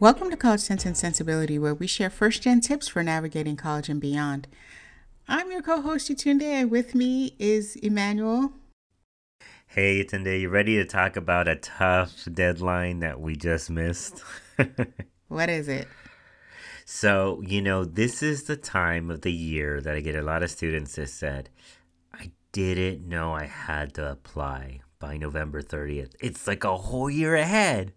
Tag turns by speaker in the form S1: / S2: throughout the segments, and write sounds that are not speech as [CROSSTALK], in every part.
S1: Welcome to College Sense and Sensibility, where we share first gen tips for navigating college and beyond. I'm your co host, Yatunde, and with me is Emmanuel.
S2: Hey, Yatunde, you ready to talk about a tough deadline that we just missed? [LAUGHS]
S1: what is it?
S2: So, you know, this is the time of the year that I get a lot of students that said, I didn't know I had to apply by November 30th. It's like a whole year ahead.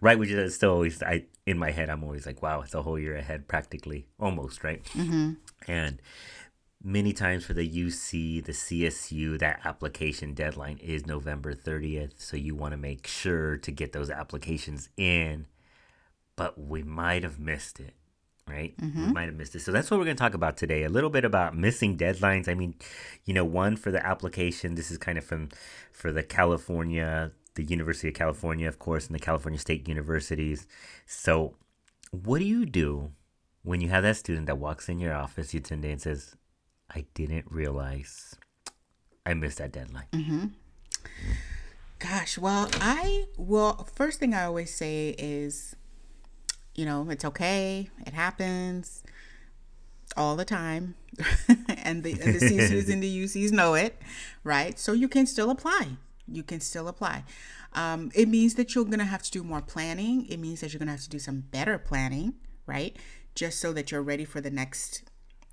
S2: Right, which is still always I in my head. I'm always like, wow, it's a whole year ahead, practically, almost, right? Mm-hmm. And many times for the UC, the CSU, that application deadline is November 30th. So you want to make sure to get those applications in. But we might have missed it right? Mm-hmm. We might have missed it. So that's what we're going to talk about today. A little bit about missing deadlines. I mean, you know, one for the application. This is kind of from for the California, the University of California, of course, and the California State Universities. So, what do you do when you have that student that walks in your office, Yatunde, and says, "I didn't realize I missed that deadline."
S1: Mm-hmm. Gosh, well, I well, first thing I always say is you know, it's okay. It happens all the time. [LAUGHS] and the, and the CSUs and the UCs know it, right? So you can still apply. You can still apply. Um, it means that you're going to have to do more planning. It means that you're going to have to do some better planning, right? Just so that you're ready for the next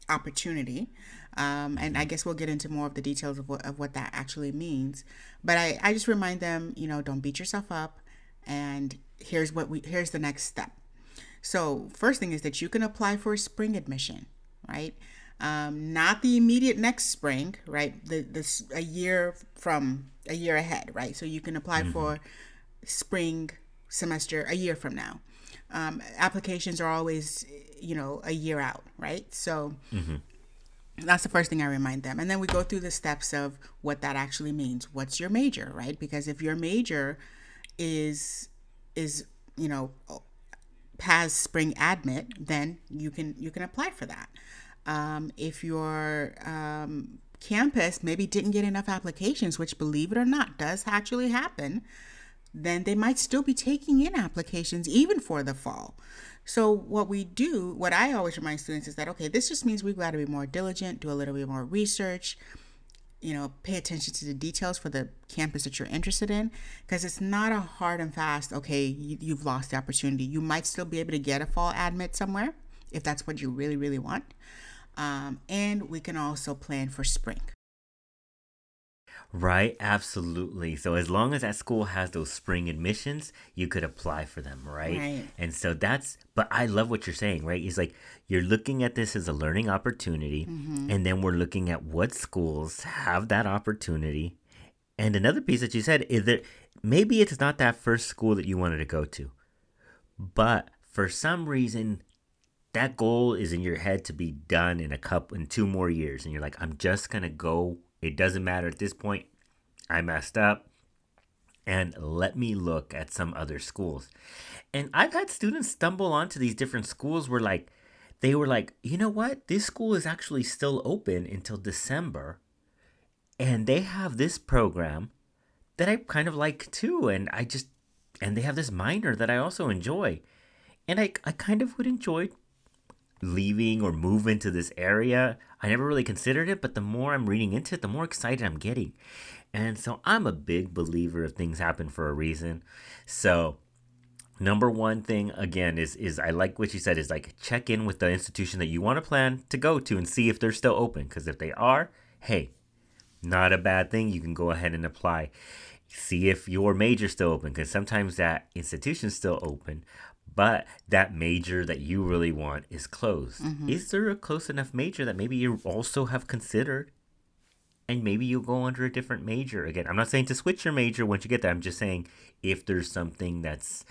S1: opportunity. Um, and I guess we'll get into more of the details of what, of what that actually means. But I, I just remind them, you know, don't beat yourself up. And here's what we, here's the next step so, first thing is that you can apply for a spring admission, right? Um, not the immediate next spring, right? The this a year from a year ahead, right? So you can apply mm-hmm. for spring semester a year from now. Um, applications are always, you know, a year out, right? So mm-hmm. that's the first thing I remind them, and then we go through the steps of what that actually means. What's your major, right? Because if your major is is you know has spring admit, then you can you can apply for that. Um, if your um, campus maybe didn't get enough applications, which believe it or not does actually happen, then they might still be taking in applications even for the fall. So what we do, what I always remind students is that okay, this just means we've got to be more diligent, do a little bit more research, you know, pay attention to the details for the campus that you're interested in because it's not a hard and fast, okay, you, have lost the opportunity. You might still be able to get a fall admit somewhere if that's what you really, really want. Um, and we can also plan for spring.
S2: Right, absolutely. So as long as that school has those spring admissions, you could apply for them, right? Right. And so that's but I love what you're saying, right? It's like you're looking at this as a learning opportunity mm-hmm. and then we're looking at what schools have that opportunity. And another piece that you said is that maybe it's not that first school that you wanted to go to. But for some reason that goal is in your head to be done in a couple in two more years and you're like I'm just to go it doesn't matter at this point. I messed up. And let me look at some other schools. And I've had students stumble onto these different schools where, like, they were like, you know what? This school is actually still open until December. And they have this program that I kind of like too. And I just, and they have this minor that I also enjoy. And I, I kind of would enjoy leaving or move into this area. I never really considered it, but the more I'm reading into it, the more excited I'm getting. And so I'm a big believer of things happen for a reason. So number one thing again is is I like what you said is like check in with the institution that you want to plan to go to and see if they're still open. Because if they are, hey, not a bad thing. You can go ahead and apply. See if your major's still open because sometimes that institution's still open, but that major that you really want is closed. Mm-hmm. Is there a close enough major that maybe you also have considered? And maybe you'll go under a different major again. I'm not saying to switch your major once you get there. I'm just saying if there's something that's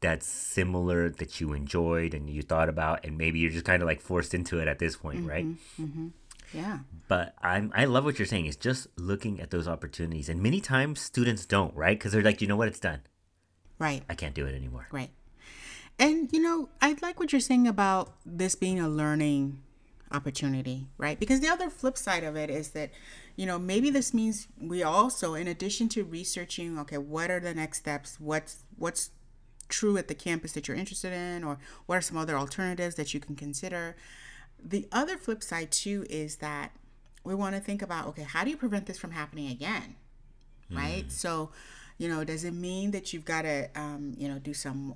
S2: that's similar that you enjoyed and you thought about, and maybe you're just kind of like forced into it at this point, mm-hmm, right?
S1: Mm-hmm. Yeah.
S2: But I'm I love what you're saying. It's just looking at those opportunities, and many times students don't, right? Because they're like, you know what, it's done.
S1: Right.
S2: I can't do it anymore.
S1: Right. And you know, I like what you're saying about this being a learning opportunity, right? Because the other flip side of it is that, you know, maybe this means we also, in addition to researching, okay, what are the next steps? What's what's true at the campus that you're interested in or what are some other alternatives that you can consider the other flip side too is that we want to think about okay how do you prevent this from happening again right mm. so you know does it mean that you've got to um, you know do some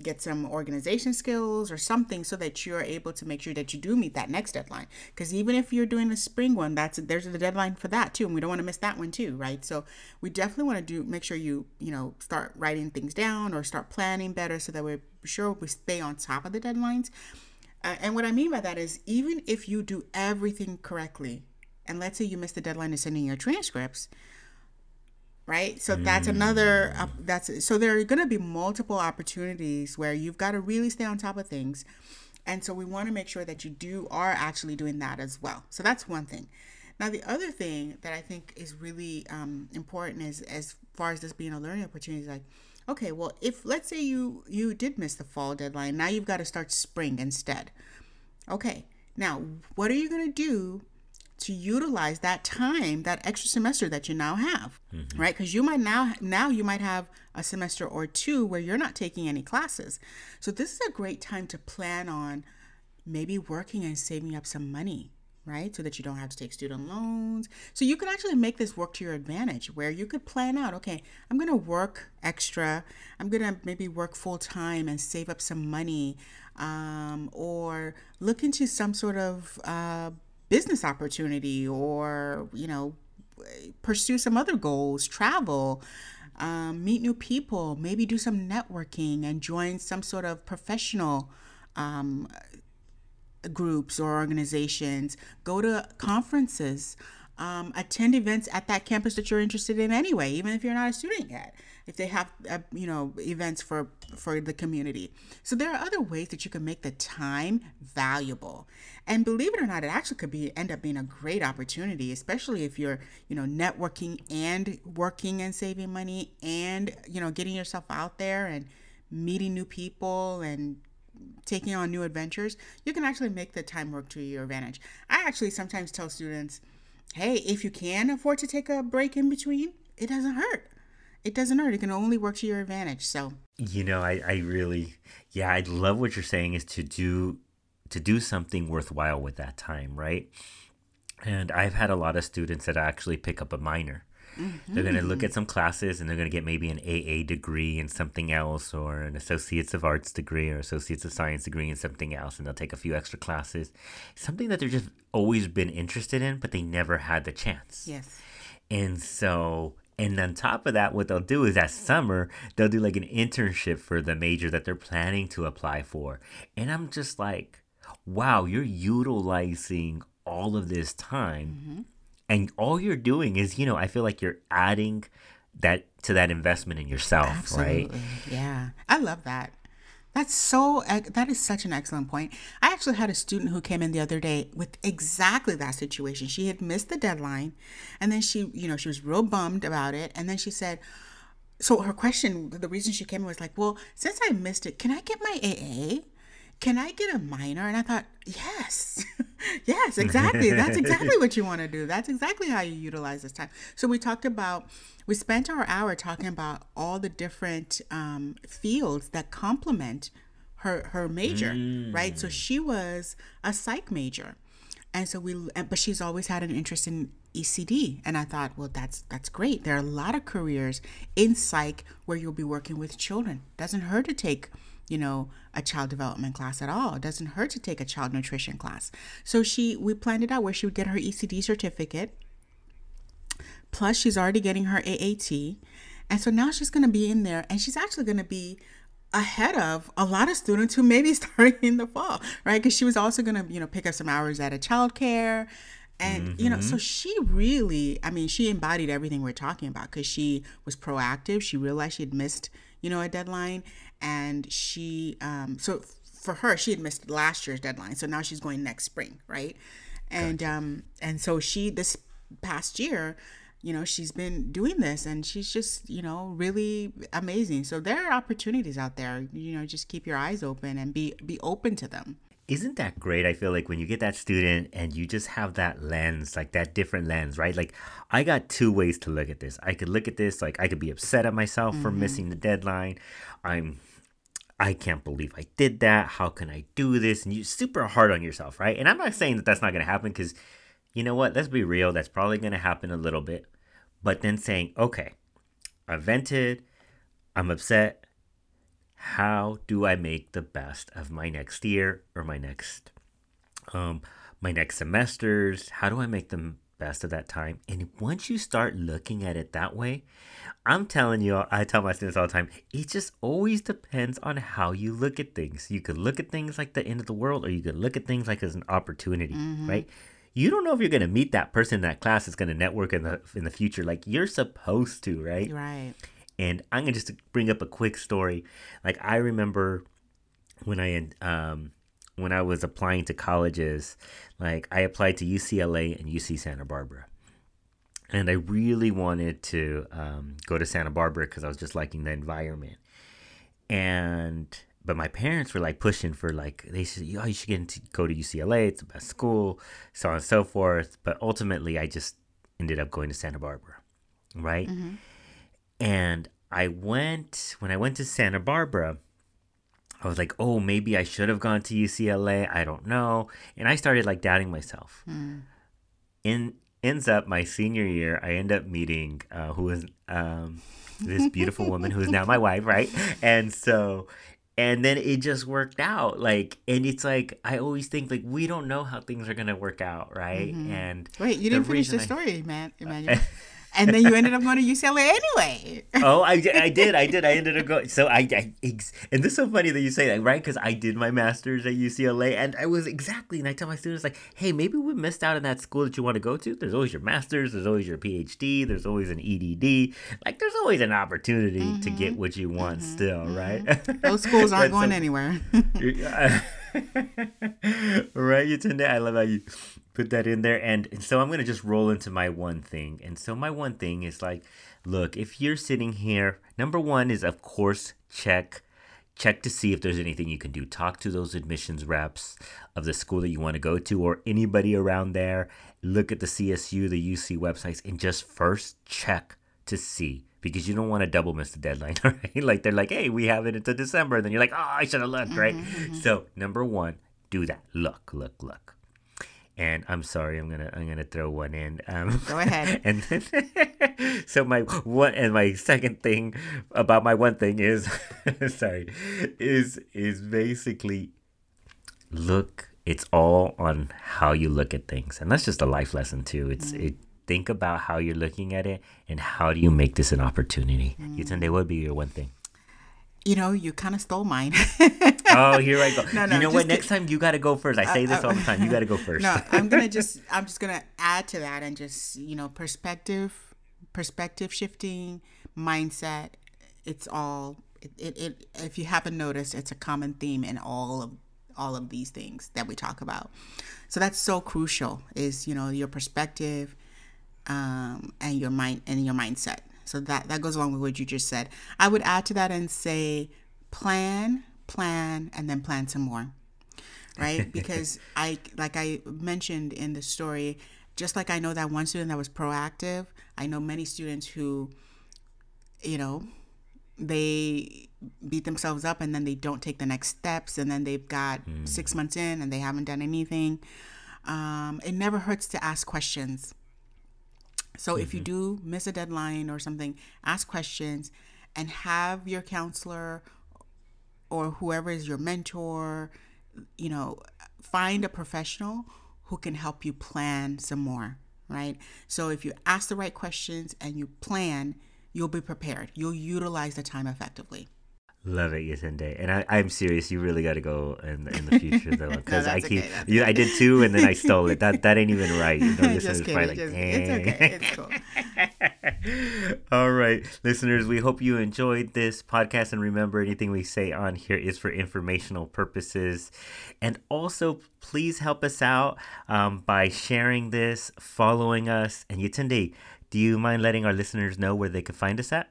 S1: get some organization skills or something so that you're able to make sure that you do meet that next deadline. Because even if you're doing the spring one that's there's the deadline for that too and we don't want to miss that one too right? So we definitely want to do make sure you you know start writing things down or start planning better so that we're sure we stay on top of the deadlines. Uh, and what i mean by that is even if you do everything correctly and let's say you miss the deadline of sending your transcripts right? So that's another uh, that's so there are going to be multiple opportunities where you've got to really stay on top of things. And so we want to make sure that you do are actually doing that as well. So that's one thing. Now the other thing that i think is really um, important is as far as this being a learning opportunity is like okay well if let's say you you did miss the fall deadline now you've got to start spring instead. Okay now what are you going to do to utilize that time that extra semester that you now have mm-hmm. right? Because you might now now you might have a semester or two where you're not taking any classes. So this is a great time to plan on maybe working and saving up some money right? So that you don't have to take student loans. So you can actually make this work to your advantage where you could plan out okay i'm going to work extra. I'm going to maybe work full time and save up some money um, or look into some sort of uh, business opportunity or, you know, pursue some other goals, travel, um, meet new people, maybe do some networking and join some sort of professional um, groups or organizations, go to conferences, um, attend events at that campus that you're interested in anyway, even if you're not a student yet if they have uh, you know events for for the community. So there are other ways that you can make the time valuable. And believe it or not it actually could be end up being a great opportunity especially if you're you know networking and working and saving money and you know getting yourself out there and meeting new people and taking on new adventures. You can actually make the time work to your advantage. I actually sometimes tell students hey if you can afford to take a break in between it doesn't hurt it doesn't hurt. It can only work to your advantage. So
S2: you know, I, I really yeah, I love what you're saying is to do to do something worthwhile with that time, right? And I've had a lot of students that actually pick up a minor. Mm-hmm. They're going to look at some classes and they're going to get maybe an AA degree in something else or an Associates of Arts degree or Associates of Science degree in something else. And they'll take a few extra classes. Something that they've just always been interested in, but they never had the chance.
S1: Yes.
S2: And so and on top of that, what they'll do is that summer, they'll do like an internship for the major that they're planning to apply for. And I'm just like, wow, you're utilizing all of this time. Mm-hmm. And all you're doing is, you know, I feel like you're adding that to that investment in yourself, Absolutely. right?
S1: Yeah. I love that. That's so, that is such an excellent point. I actually had a student who came in the other day with exactly that situation. She had missed the deadline and then she, you know, she was real bummed about it. And then she said, so her question, the reason she came in was like, well, since I missed it, can I get my AA? Can I get a minor? And I thought, yes, [LAUGHS] yes, exactly. That's exactly [LAUGHS] what you want to do. That's exactly how you utilize this time. So we talked about we spent our hour talking about all the different um, fields that complement her her major, mm. right? So she was a psych major, and so we, but she's always had an interest in ECD, and I thought, well, that's that's great. There are a lot of careers in psych where you'll be working with children. Doesn't hurt to take you know a child development class at all it doesn't hurt to take a child nutrition class so she we planned it out where she would get her ecd certificate Plus, she's already getting her AAT. And so now she's going to be in there and she's actually going to be ahead of a lot of students who may be [LAUGHS] starting in the fall, right? Because she was also going to, you know, pick up some hours at a childcare. And, mm-hmm. you know, so mm-hmm. she really, I mean, she embodied everything we're talking about because she was proactive. She realized she had missed, you know, a deadline. And she, um, so for her, she had missed last year's deadline. So now she's going next spring, right? And, gotcha. um, and so she, this past year, you know she's been doing this and she's just you know really amazing so there are opportunities out there you know just keep your eyes open and be be open to them
S2: isn't that great? I feel like when you get that student and you just have that lens, like that different lens, right? Like I got two ways to look at this. I could look at this like I could be upset at myself mm-hmm. for missing the deadline. I'm I can't believe I did that. How can I do this? And you're super hard on yourself, right? And I'm not saying that that's not going to happen because you know what? Let's be real. That's probably going to happen a little bit. But then saying, okay, I vented, I'm upset, how do I make the best of my next year or my next um my next semesters? How do I make the best of that time? And once you start looking at it that way, I'm telling you, I tell my students all the time, it just always depends on how you look at things. You could look at things like the end of the world, or you could look at things like as an opportunity, mm-hmm. right? You don't know if you're gonna meet that person in that class that's gonna network in the in the future. Like you're supposed to, right?
S1: Right.
S2: And I'm gonna just bring up a quick story. Like I remember when I um when I was applying to colleges, like I applied to UCLA and UC Santa Barbara. And I really wanted to um, go to Santa Barbara because I was just liking the environment. And but my parents were like pushing for like they said, oh, you should get into go to UCLA. It's the best school, so on and so forth. But ultimately, I just ended up going to Santa Barbara, right? Mm-hmm. And I went, when I went to Santa Barbara, I was like, oh, maybe I should have gone to UCLA. I don't know. And I started like doubting myself. Mm. In ends up my senior year, I end up meeting uh, who was um, this beautiful woman who is now my [LAUGHS] wife, right? And so and then it just worked out like and it's like i always think like we don't know how things are gonna work out right mm-hmm. and
S1: wait you didn't finish the story I, man [LAUGHS] emmanuel and then you ended up going to UCLA anyway. [LAUGHS]
S2: oh, I, I did, I did, I ended up going. So I, I and this is so funny that you say that, right? Because I did my master's at UCLA, and I was exactly. And I tell my students like, hey, maybe we missed out on that school that you want to go to. There's always your master's, there's always your PhD, there's always an EDD. Like, there's always an opportunity mm-hmm. to get what you want mm-hmm. still, mm-hmm. right?
S1: Those schools [LAUGHS] aren't going so, anywhere. [LAUGHS] [LAUGHS]
S2: right, to. I love how you put that in there. And, and so I'm going to just roll into my one thing. And so my one thing is like, look, if you're sitting here, number one is, of course, check check to see if there's anything you can do. Talk to those admissions reps of the school that you want to go to or anybody around there. Look at the CSU, the UC websites, and just first check to see because you don't want to double miss the deadline, [LAUGHS] right? like they're like, hey, we have it until December. And then you're like, oh, I should have looked, right? Mm-hmm, mm-hmm. So, number one, do that. Look, look, look and I'm sorry, I'm gonna I'm gonna throw one in. Um,
S1: Go ahead. [LAUGHS]
S2: And then, [LAUGHS] so my one and my second thing about my one thing is, sorry, is is basically look. It's all on how you look at things, and that's just a life lesson too. It's mm. it. Think about how you're looking at it, and how do you make this an opportunity. Mm. Yatunde would be your one thing
S1: you know, you kind of stole mine. [LAUGHS]
S2: oh, here I go. [LAUGHS] No, no, you know what? Next time you got to go first. I say uh, this uh, all the time. You got to go [LAUGHS] first.
S1: No, I'm gonna just. I'm just gonna add to that and just you know perspective, perspective shifting, mindset. It's all. It, it, it if you haven't noticed, it's a common theme in all of all of these things that we talk about. So that's so crucial. Is you know your perspective, um, and your mind and your mindset. So that that goes along with what you just said. I would add to that and say plan, plan, and then plan some more. Right? [LAUGHS] Because I like I mentioned in the story, just like I know that one student that was proactive, I know many students who, you know, they beat themselves up and then they don't take the next steps and then they've got mm. six months in and they haven't done anything. Um, it never hurts to ask questions so mm-hmm. if you mm-hmm. do miss a deadline or something, ask questions and have your counselor or whoever is your mentor, you know, find a professional who can help you plan some more, right? So if you ask the right questions and you plan, you'll be prepared. You'll utilize the time effectively.
S2: Love it, Yatunde. And I, I'm serious. You really got to go in the, in the future though, because [LAUGHS] no, I keep. Okay, you, I did two, and then I [LAUGHS] stole it. That that ain't even right. You know, [LAUGHS] just kidding, like, just, it's okay. It's cool. All right, listeners. We hope you enjoyed this podcast, and remember, anything we say on here is for informational purposes, and also please help us out um, by sharing this, following us, and Yatunde. Do you mind letting our listeners know where they can find us at?